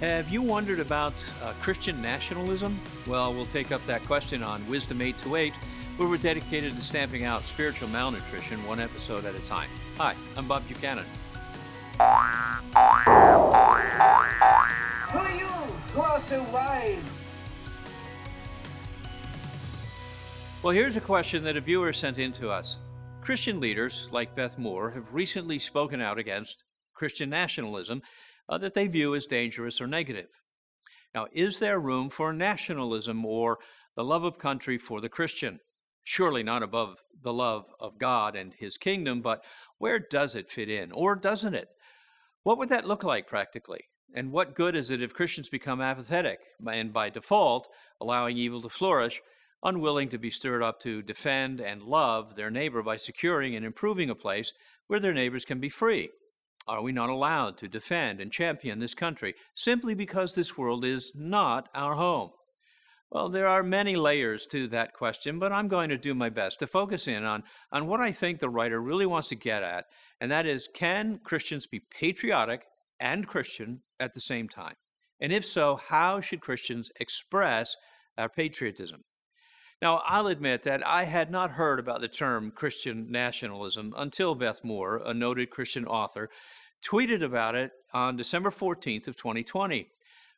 Have you wondered about uh, Christian nationalism? Well, we'll take up that question on Wisdom 828, where we're dedicated to stamping out spiritual malnutrition one episode at a time. Hi, I'm Bob Buchanan. Who are you who are so wise? Well, here's a question that a viewer sent in to us. Christian leaders like Beth Moore have recently spoken out against Christian nationalism uh, that they view as dangerous or negative. Now, is there room for nationalism or the love of country for the Christian? Surely not above the love of God and His kingdom, but where does it fit in, or doesn't it? What would that look like practically? And what good is it if Christians become apathetic and by default, allowing evil to flourish, unwilling to be stirred up to defend and love their neighbor by securing and improving a place where their neighbors can be free? Are we not allowed to defend and champion this country simply because this world is not our home? Well, there are many layers to that question, but I'm going to do my best to focus in on, on what I think the writer really wants to get at, and that is can Christians be patriotic and Christian at the same time? And if so, how should Christians express our patriotism? Now, I'll admit that I had not heard about the term Christian nationalism until Beth Moore, a noted Christian author, tweeted about it on December 14th of 2020.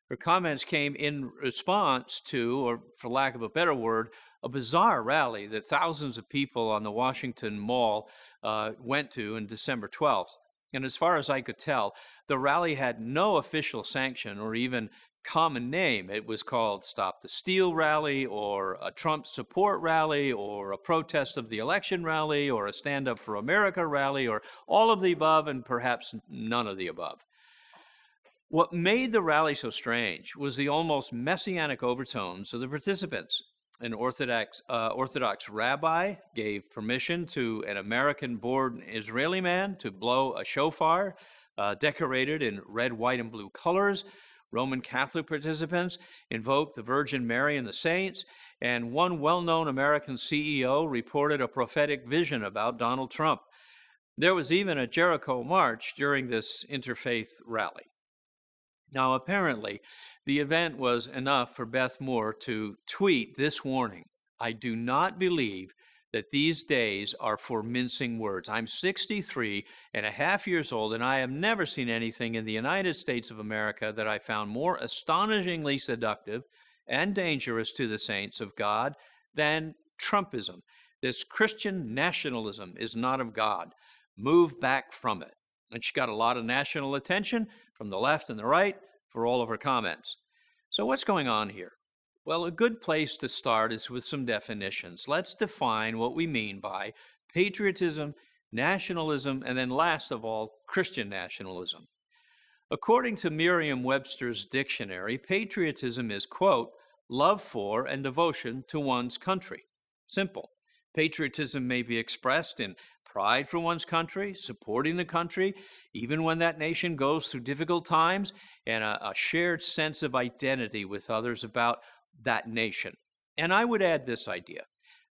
Her comments came in response to, or for lack of a better word, a bizarre rally that thousands of people on the Washington Mall uh, went to on December 12th. And as far as I could tell, the rally had no official sanction or even common name. It was called Stop the Steal Rally, or a Trump support rally, or a protest of the election rally, or a Stand Up for America rally, or all of the above, and perhaps none of the above. What made the rally so strange was the almost messianic overtones of the participants. An Orthodox, uh, Orthodox rabbi gave permission to an American born Israeli man to blow a shofar uh, decorated in red, white, and blue colors Roman Catholic participants invoked the Virgin Mary and the saints, and one well known American CEO reported a prophetic vision about Donald Trump. There was even a Jericho march during this interfaith rally. Now, apparently, the event was enough for Beth Moore to tweet this warning I do not believe that these days are for mincing words. I'm 63 and a half years old, and I have never seen anything in the United States of America that I found more astonishingly seductive and dangerous to the saints of God than Trumpism. This Christian nationalism is not of God. Move back from it. And she got a lot of national attention from the left and the right for all of her comments. So, what's going on here? Well, a good place to start is with some definitions. Let's define what we mean by patriotism, nationalism, and then last of all, Christian nationalism. According to Merriam Webster's dictionary, patriotism is, quote, love for and devotion to one's country. Simple. Patriotism may be expressed in pride for one's country, supporting the country, even when that nation goes through difficult times, and a, a shared sense of identity with others about that nation. And I would add this idea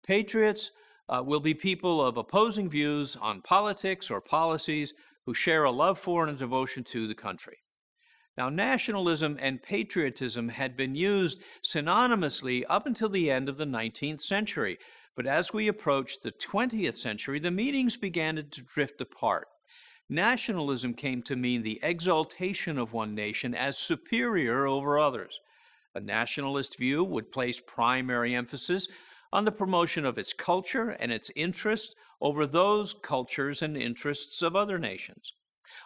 patriots uh, will be people of opposing views on politics or policies who share a love for and a devotion to the country. Now, nationalism and patriotism had been used synonymously up until the end of the 19th century, but as we approached the 20th century, the meanings began to drift apart. Nationalism came to mean the exaltation of one nation as superior over others. A nationalist view would place primary emphasis on the promotion of its culture and its interests over those cultures and interests of other nations.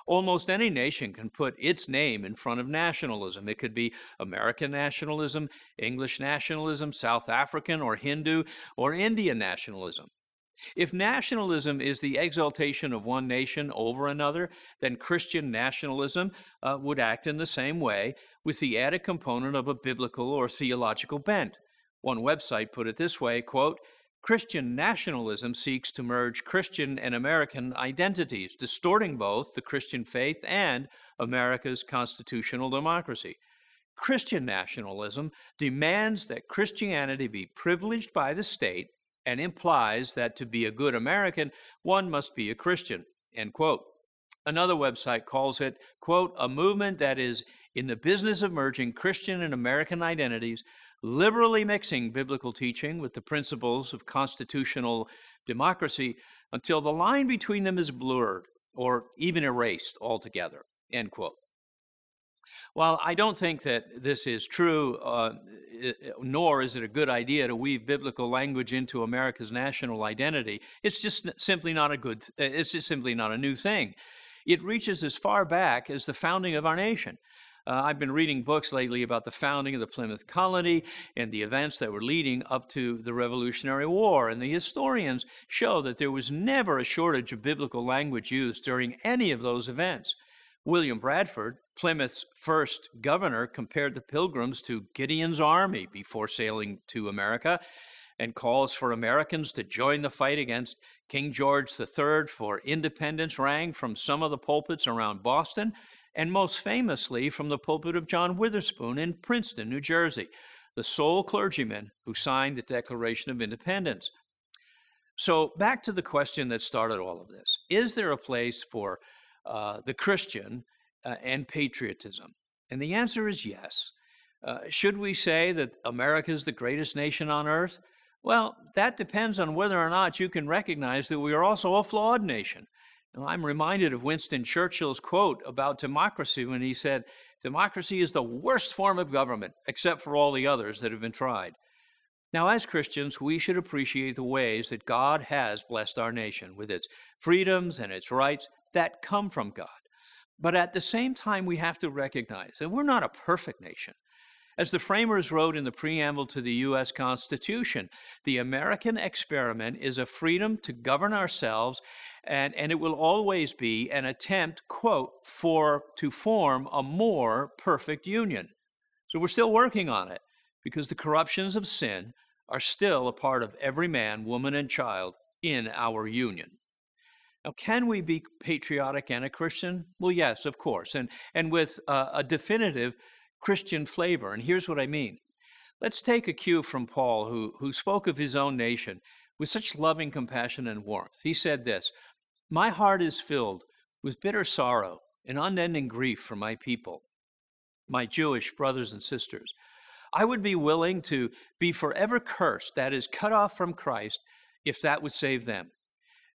Almost any nation can put its name in front of nationalism. It could be American nationalism, English nationalism, South African or Hindu or Indian nationalism. If nationalism is the exaltation of one nation over another, then Christian nationalism uh, would act in the same way with the added component of a biblical or theological bent. One website put it this way, quote, Christian nationalism seeks to merge Christian and American identities, distorting both the Christian faith and America's constitutional democracy. Christian nationalism demands that Christianity be privileged by the state and implies that to be a good American, one must be a Christian. End quote. Another website calls it, quote, a movement that is in the business of merging Christian and American identities, liberally mixing biblical teaching with the principles of constitutional democracy until the line between them is blurred or even erased altogether. End quote. While I don't think that this is true, uh, nor is it a good idea to weave biblical language into America's national identity, it's just simply not a good. It's just simply not a new thing. It reaches as far back as the founding of our nation. Uh, I've been reading books lately about the founding of the Plymouth colony and the events that were leading up to the Revolutionary War. And the historians show that there was never a shortage of biblical language used during any of those events. William Bradford, Plymouth's first governor, compared the pilgrims to Gideon's army before sailing to America and calls for Americans to join the fight against King George III for independence rang from some of the pulpits around Boston and most famously from the pulpit of John Witherspoon in Princeton, New Jersey, the sole clergyman who signed the Declaration of Independence. So, back to the question that started all of this Is there a place for uh, the Christian uh, and patriotism? And the answer is yes. Uh, should we say that America is the greatest nation on earth? Well, that depends on whether or not you can recognize that we are also a flawed nation. Now, I'm reminded of Winston Churchill's quote about democracy when he said, Democracy is the worst form of government, except for all the others that have been tried. Now, as Christians, we should appreciate the ways that God has blessed our nation with its freedoms and its rights that come from God. But at the same time, we have to recognize that we're not a perfect nation. As the framers wrote in the preamble to the U.S. Constitution, the American experiment is a freedom to govern ourselves, and, and it will always be an attempt, quote, for to form a more perfect union. So we're still working on it because the corruptions of sin are still a part of every man, woman, and child in our union. Now, can we be patriotic and a Christian? Well, yes, of course, and, and with uh, a definitive Christian flavor. And here's what I mean. Let's take a cue from Paul, who, who spoke of his own nation with such loving compassion and warmth. He said this My heart is filled with bitter sorrow and unending grief for my people, my Jewish brothers and sisters. I would be willing to be forever cursed, that is, cut off from Christ, if that would save them.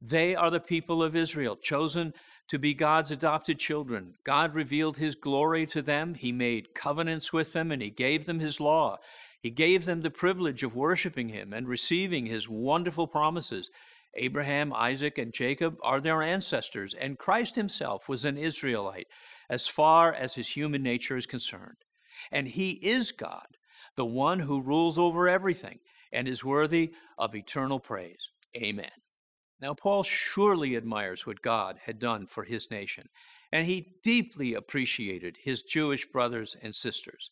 They are the people of Israel, chosen to be God's adopted children. God revealed his glory to them. He made covenants with them and he gave them his law. He gave them the privilege of worshiping him and receiving his wonderful promises. Abraham, Isaac, and Jacob are their ancestors, and Christ himself was an Israelite as far as his human nature is concerned. And he is God, the one who rules over everything and is worthy of eternal praise. Amen. Now, Paul surely admires what God had done for his nation, and he deeply appreciated his Jewish brothers and sisters.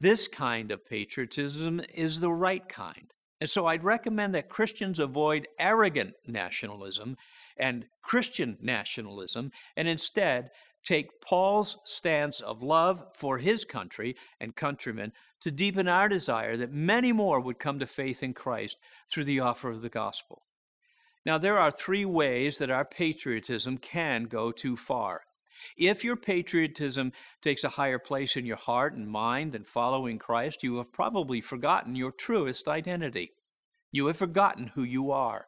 This kind of patriotism is the right kind. And so I'd recommend that Christians avoid arrogant nationalism and Christian nationalism and instead take Paul's stance of love for his country and countrymen to deepen our desire that many more would come to faith in Christ through the offer of the gospel. Now, there are three ways that our patriotism can go too far. If your patriotism takes a higher place in your heart and mind than following Christ, you have probably forgotten your truest identity. You have forgotten who you are.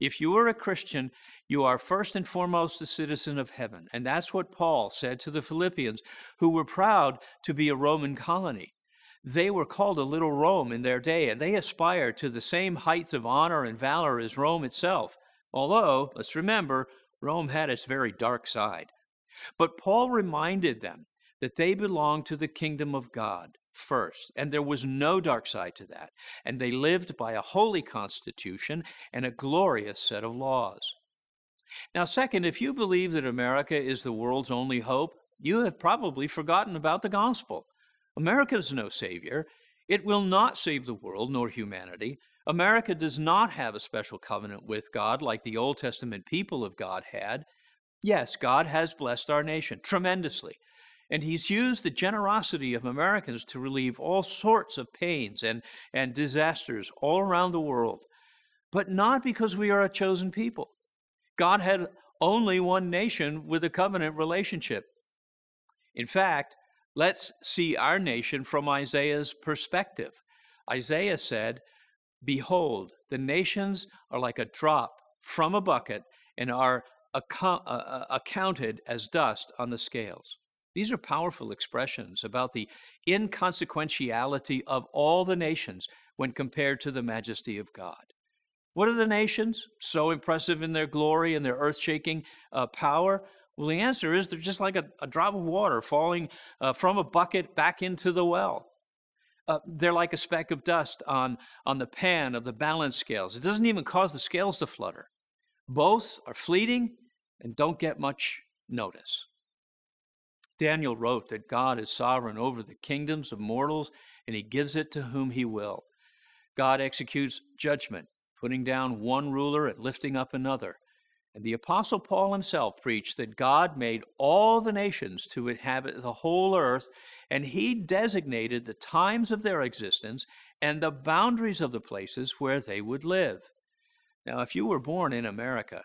If you are a Christian, you are first and foremost a citizen of heaven. And that's what Paul said to the Philippians, who were proud to be a Roman colony. They were called a little Rome in their day, and they aspired to the same heights of honor and valor as Rome itself. Although, let's remember, Rome had its very dark side. But Paul reminded them that they belonged to the kingdom of God first, and there was no dark side to that. And they lived by a holy constitution and a glorious set of laws. Now, second, if you believe that America is the world's only hope, you have probably forgotten about the gospel. America is no savior. It will not save the world nor humanity. America does not have a special covenant with God like the Old Testament people of God had. Yes, God has blessed our nation tremendously. And he's used the generosity of Americans to relieve all sorts of pains and, and disasters all around the world. But not because we are a chosen people. God had only one nation with a covenant relationship. In fact, Let's see our nation from Isaiah's perspective. Isaiah said, Behold, the nations are like a drop from a bucket and are uh, uh, accounted as dust on the scales. These are powerful expressions about the inconsequentiality of all the nations when compared to the majesty of God. What are the nations? So impressive in their glory and their earth shaking uh, power? Well, the answer is they're just like a, a drop of water falling uh, from a bucket back into the well. Uh, they're like a speck of dust on, on the pan of the balance scales. It doesn't even cause the scales to flutter. Both are fleeting and don't get much notice. Daniel wrote that God is sovereign over the kingdoms of mortals and he gives it to whom he will. God executes judgment, putting down one ruler and lifting up another. And the Apostle Paul himself preached that God made all the nations to inhabit the whole earth, and he designated the times of their existence and the boundaries of the places where they would live. Now, if you were born in America,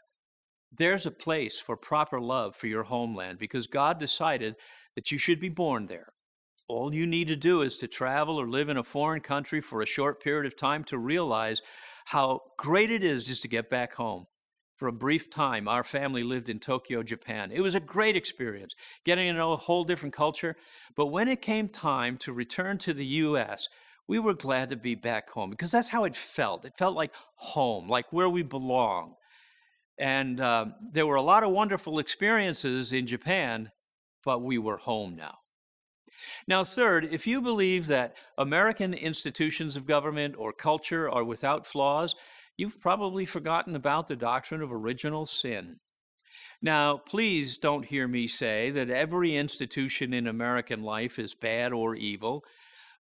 there's a place for proper love for your homeland because God decided that you should be born there. All you need to do is to travel or live in a foreign country for a short period of time to realize how great it is just to get back home. For a brief time, our family lived in Tokyo, Japan. It was a great experience, getting to know a whole different culture. But when it came time to return to the U.S., we were glad to be back home because that's how it felt. It felt like home, like where we belong. And uh, there were a lot of wonderful experiences in Japan, but we were home now. Now, third, if you believe that American institutions of government or culture are without flaws, you've probably forgotten about the doctrine of original sin. Now, please don't hear me say that every institution in American life is bad or evil,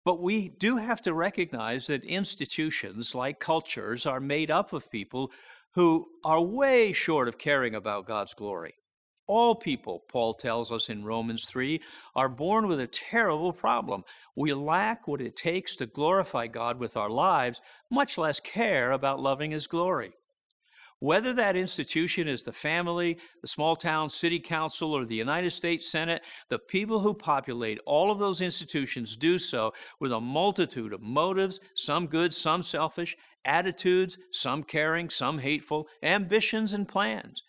but we do have to recognize that institutions, like cultures, are made up of people who are way short of caring about God's glory. All people, Paul tells us in Romans 3, are born with a terrible problem. We lack what it takes to glorify God with our lives, much less care about loving His glory. Whether that institution is the family, the small town city council, or the United States Senate, the people who populate all of those institutions do so with a multitude of motives, some good, some selfish, attitudes, some caring, some hateful, ambitions, and plans.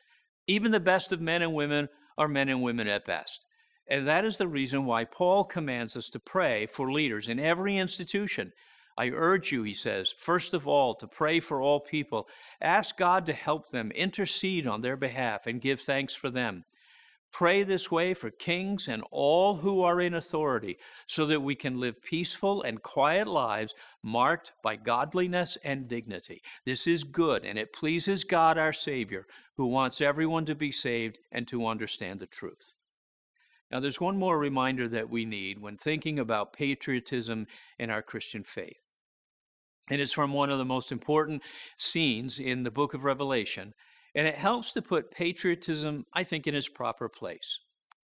Even the best of men and women are men and women at best. And that is the reason why Paul commands us to pray for leaders in every institution. I urge you, he says, first of all, to pray for all people. Ask God to help them, intercede on their behalf, and give thanks for them. Pray this way for kings and all who are in authority, so that we can live peaceful and quiet lives marked by godliness and dignity. This is good, and it pleases God our Savior, who wants everyone to be saved and to understand the truth. Now, there's one more reminder that we need when thinking about patriotism in our Christian faith. And it's from one of the most important scenes in the book of Revelation, and it helps to put patriotism, I think, in its proper place.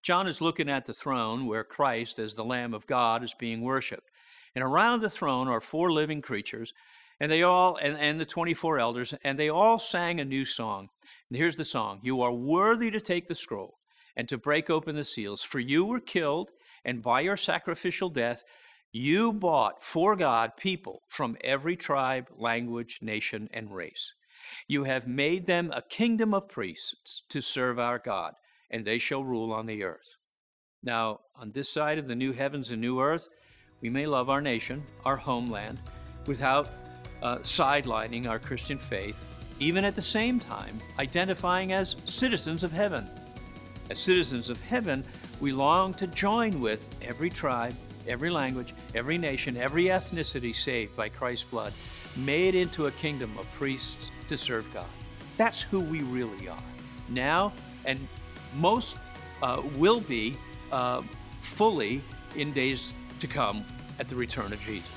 John is looking at the throne where Christ, as the Lamb of God, is being worshiped. And around the throne are four living creatures, and they all, and, and the 24 elders, and they all sang a new song. And here's the song You are worthy to take the scroll and to break open the seals, for you were killed, and by your sacrificial death, you bought for God people from every tribe, language, nation, and race. You have made them a kingdom of priests to serve our God, and they shall rule on the earth. Now, on this side of the new heavens and new earth, we may love our nation, our homeland, without uh, sidelining our Christian faith, even at the same time identifying as citizens of heaven. As citizens of heaven, we long to join with every tribe, every language, every nation, every ethnicity saved by Christ's blood, made into a kingdom of priests to serve God. That's who we really are now, and most uh, will be uh, fully in days to come at the return of Jesus.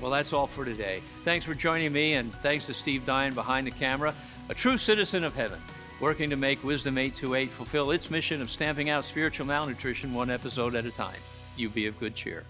Well, that's all for today. Thanks for joining me, and thanks to Steve Dine behind the camera, a true citizen of heaven, working to make Wisdom 828 fulfill its mission of stamping out spiritual malnutrition one episode at a time. You be of good cheer.